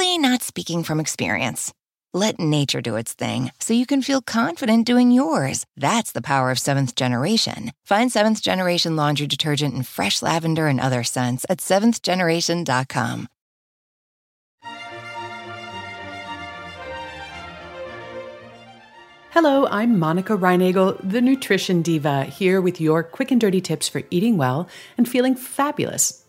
totally not speaking from experience. Let nature do its thing so you can feel confident doing yours. That's the power of seventh generation. Find seventh generation laundry detergent in fresh lavender and other scents at seventhgeneration.com. Hello, I'm Monica Reinagel, the nutrition diva, here with your quick and dirty tips for eating well and feeling fabulous.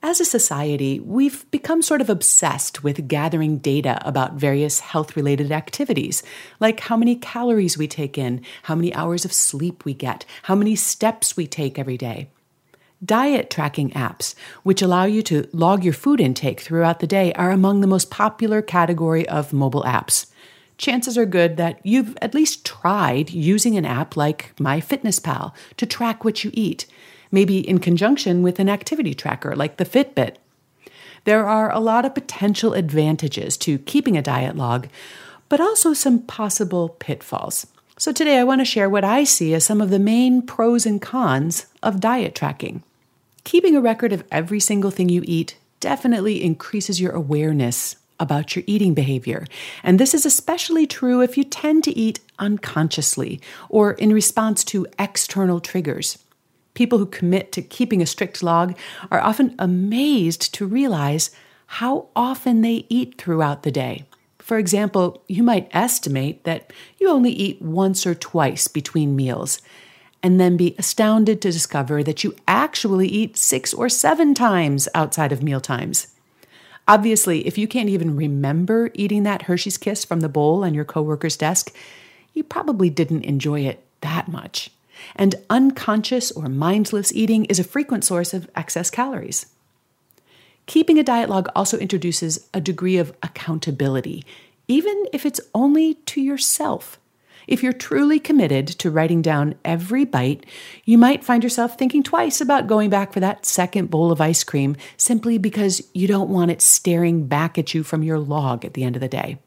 As a society, we've become sort of obsessed with gathering data about various health related activities, like how many calories we take in, how many hours of sleep we get, how many steps we take every day. Diet tracking apps, which allow you to log your food intake throughout the day, are among the most popular category of mobile apps. Chances are good that you've at least tried using an app like MyFitnessPal to track what you eat, maybe in conjunction with an activity tracker like the Fitbit. There are a lot of potential advantages to keeping a diet log, but also some possible pitfalls. So, today I want to share what I see as some of the main pros and cons of diet tracking. Keeping a record of every single thing you eat definitely increases your awareness about your eating behavior. And this is especially true if you tend to eat unconsciously or in response to external triggers. People who commit to keeping a strict log are often amazed to realize how often they eat throughout the day. For example, you might estimate that you only eat once or twice between meals and then be astounded to discover that you actually eat six or seven times outside of meal times. Obviously, if you can't even remember eating that Hershey's Kiss from the bowl on your coworker's desk, you probably didn't enjoy it that much. And unconscious or mindless eating is a frequent source of excess calories. Keeping a diet log also introduces a degree of accountability, even if it's only to yourself. If you're truly committed to writing down every bite, you might find yourself thinking twice about going back for that second bowl of ice cream simply because you don't want it staring back at you from your log at the end of the day.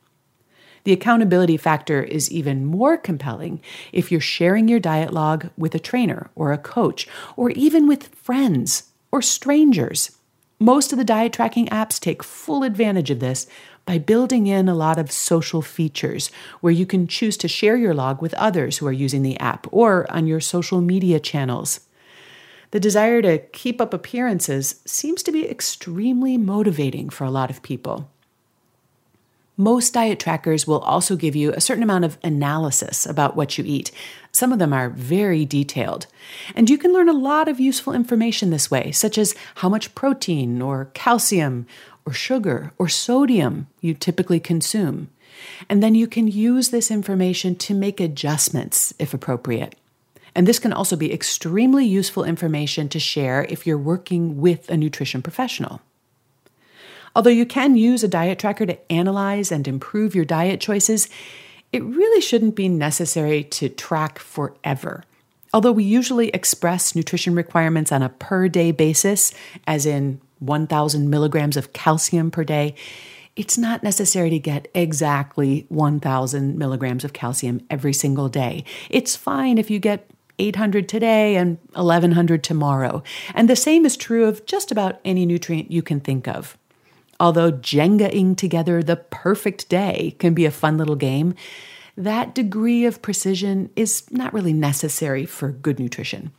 The accountability factor is even more compelling if you're sharing your diet log with a trainer or a coach, or even with friends or strangers. Most of the diet tracking apps take full advantage of this by building in a lot of social features where you can choose to share your log with others who are using the app or on your social media channels. The desire to keep up appearances seems to be extremely motivating for a lot of people. Most diet trackers will also give you a certain amount of analysis about what you eat. Some of them are very detailed. And you can learn a lot of useful information this way, such as how much protein or calcium or sugar or sodium you typically consume. And then you can use this information to make adjustments if appropriate. And this can also be extremely useful information to share if you're working with a nutrition professional. Although you can use a diet tracker to analyze and improve your diet choices, it really shouldn't be necessary to track forever. Although we usually express nutrition requirements on a per day basis, as in 1,000 milligrams of calcium per day, it's not necessary to get exactly 1,000 milligrams of calcium every single day. It's fine if you get 800 today and 1100 tomorrow. And the same is true of just about any nutrient you can think of. Although Jengaing together the perfect day can be a fun little game, that degree of precision is not really necessary for good nutrition.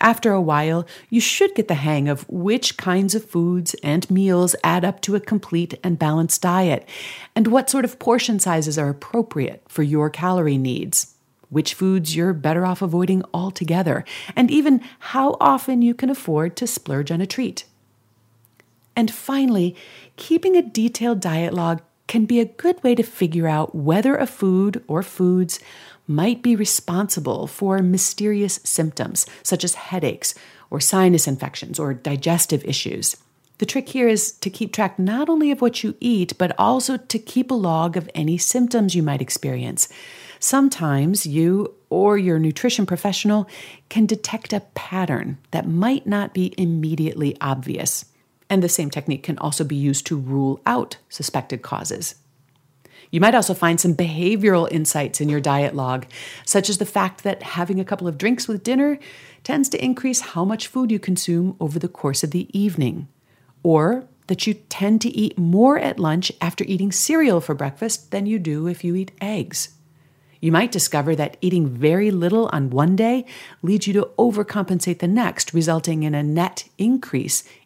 After a while, you should get the hang of which kinds of foods and meals add up to a complete and balanced diet, and what sort of portion sizes are appropriate for your calorie needs. which foods you're better off avoiding altogether, and even how often you can afford to splurge on a treat. And finally, keeping a detailed diet log can be a good way to figure out whether a food or foods might be responsible for mysterious symptoms such as headaches or sinus infections or digestive issues. The trick here is to keep track not only of what you eat, but also to keep a log of any symptoms you might experience. Sometimes you or your nutrition professional can detect a pattern that might not be immediately obvious. And the same technique can also be used to rule out suspected causes. You might also find some behavioral insights in your diet log, such as the fact that having a couple of drinks with dinner tends to increase how much food you consume over the course of the evening, or that you tend to eat more at lunch after eating cereal for breakfast than you do if you eat eggs. You might discover that eating very little on one day leads you to overcompensate the next, resulting in a net increase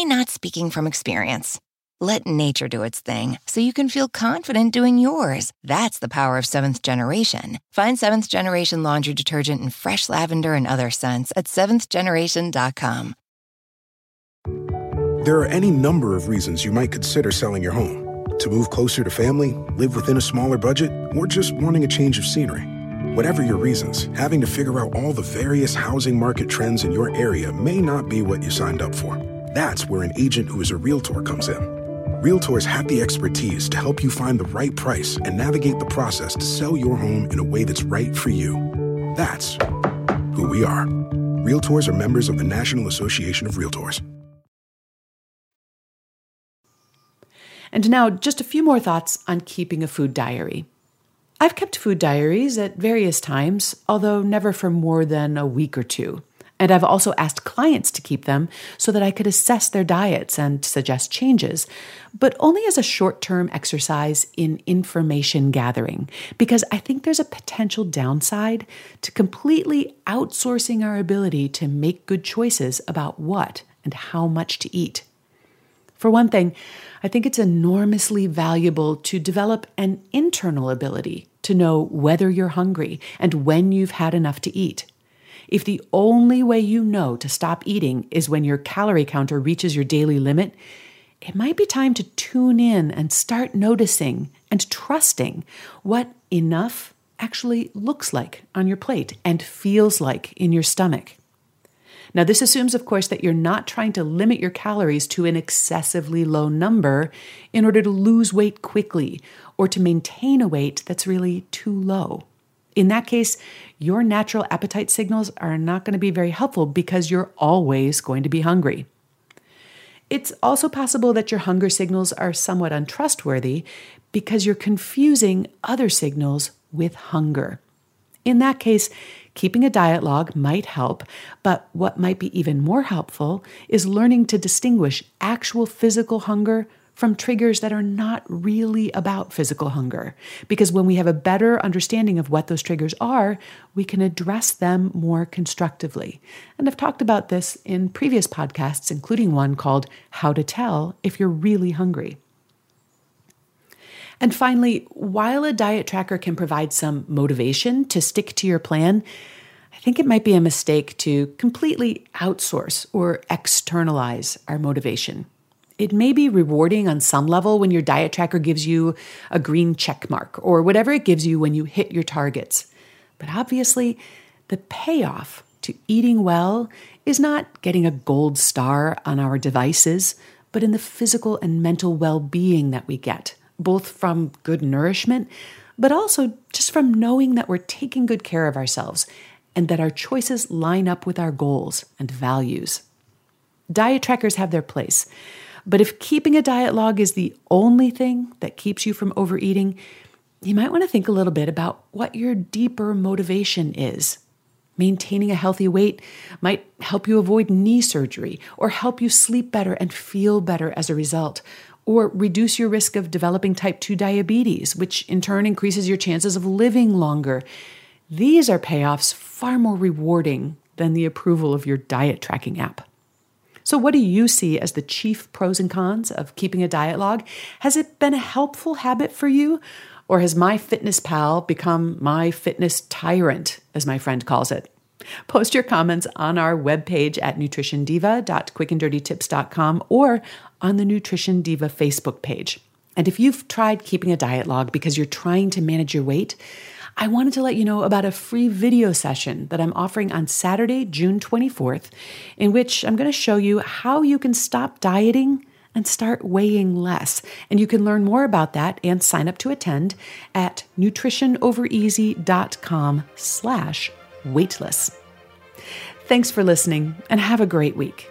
not speaking from experience. Let nature do its thing so you can feel confident doing yours. That's the power of seventh generation. Find seventh generation laundry detergent in fresh lavender and other scents at seventhgeneration.com. There are any number of reasons you might consider selling your home to move closer to family, live within a smaller budget, or just wanting a change of scenery. Whatever your reasons, having to figure out all the various housing market trends in your area may not be what you signed up for. That's where an agent who is a realtor comes in. Realtors have the expertise to help you find the right price and navigate the process to sell your home in a way that's right for you. That's who we are. Realtors are members of the National Association of Realtors. And now, just a few more thoughts on keeping a food diary. I've kept food diaries at various times, although never for more than a week or two. And I've also asked clients to keep them so that I could assess their diets and suggest changes, but only as a short term exercise in information gathering, because I think there's a potential downside to completely outsourcing our ability to make good choices about what and how much to eat. For one thing, I think it's enormously valuable to develop an internal ability to know whether you're hungry and when you've had enough to eat. If the only way you know to stop eating is when your calorie counter reaches your daily limit, it might be time to tune in and start noticing and trusting what enough actually looks like on your plate and feels like in your stomach. Now, this assumes, of course, that you're not trying to limit your calories to an excessively low number in order to lose weight quickly or to maintain a weight that's really too low. In that case, your natural appetite signals are not going to be very helpful because you're always going to be hungry. It's also possible that your hunger signals are somewhat untrustworthy because you're confusing other signals with hunger. In that case, keeping a diet log might help, but what might be even more helpful is learning to distinguish actual physical hunger from triggers that are not really about physical hunger. Because when we have a better understanding of what those triggers are, we can address them more constructively. And I've talked about this in previous podcasts, including one called How to Tell If You're Really Hungry. And finally, while a diet tracker can provide some motivation to stick to your plan, I think it might be a mistake to completely outsource or externalize our motivation. It may be rewarding on some level when your diet tracker gives you a green check mark or whatever it gives you when you hit your targets. But obviously, the payoff to eating well is not getting a gold star on our devices, but in the physical and mental well being that we get, both from good nourishment, but also just from knowing that we're taking good care of ourselves and that our choices line up with our goals and values. Diet trackers have their place, but if keeping a diet log is the only thing that keeps you from overeating, you might want to think a little bit about what your deeper motivation is. Maintaining a healthy weight might help you avoid knee surgery or help you sleep better and feel better as a result, or reduce your risk of developing type 2 diabetes, which in turn increases your chances of living longer. These are payoffs far more rewarding than the approval of your diet tracking app. So, what do you see as the chief pros and cons of keeping a diet log? Has it been a helpful habit for you? Or has MyFitnessPal become my fitness tyrant, as my friend calls it? Post your comments on our webpage at nutritiondiva.quickanddirtytips.com or on the Nutrition Diva Facebook page. And if you've tried keeping a diet log because you're trying to manage your weight, I wanted to let you know about a free video session that I'm offering on Saturday, June 24th, in which I'm going to show you how you can stop dieting and start weighing less. And you can learn more about that and sign up to attend at nutritionovereasy.com slash weightless. Thanks for listening and have a great week.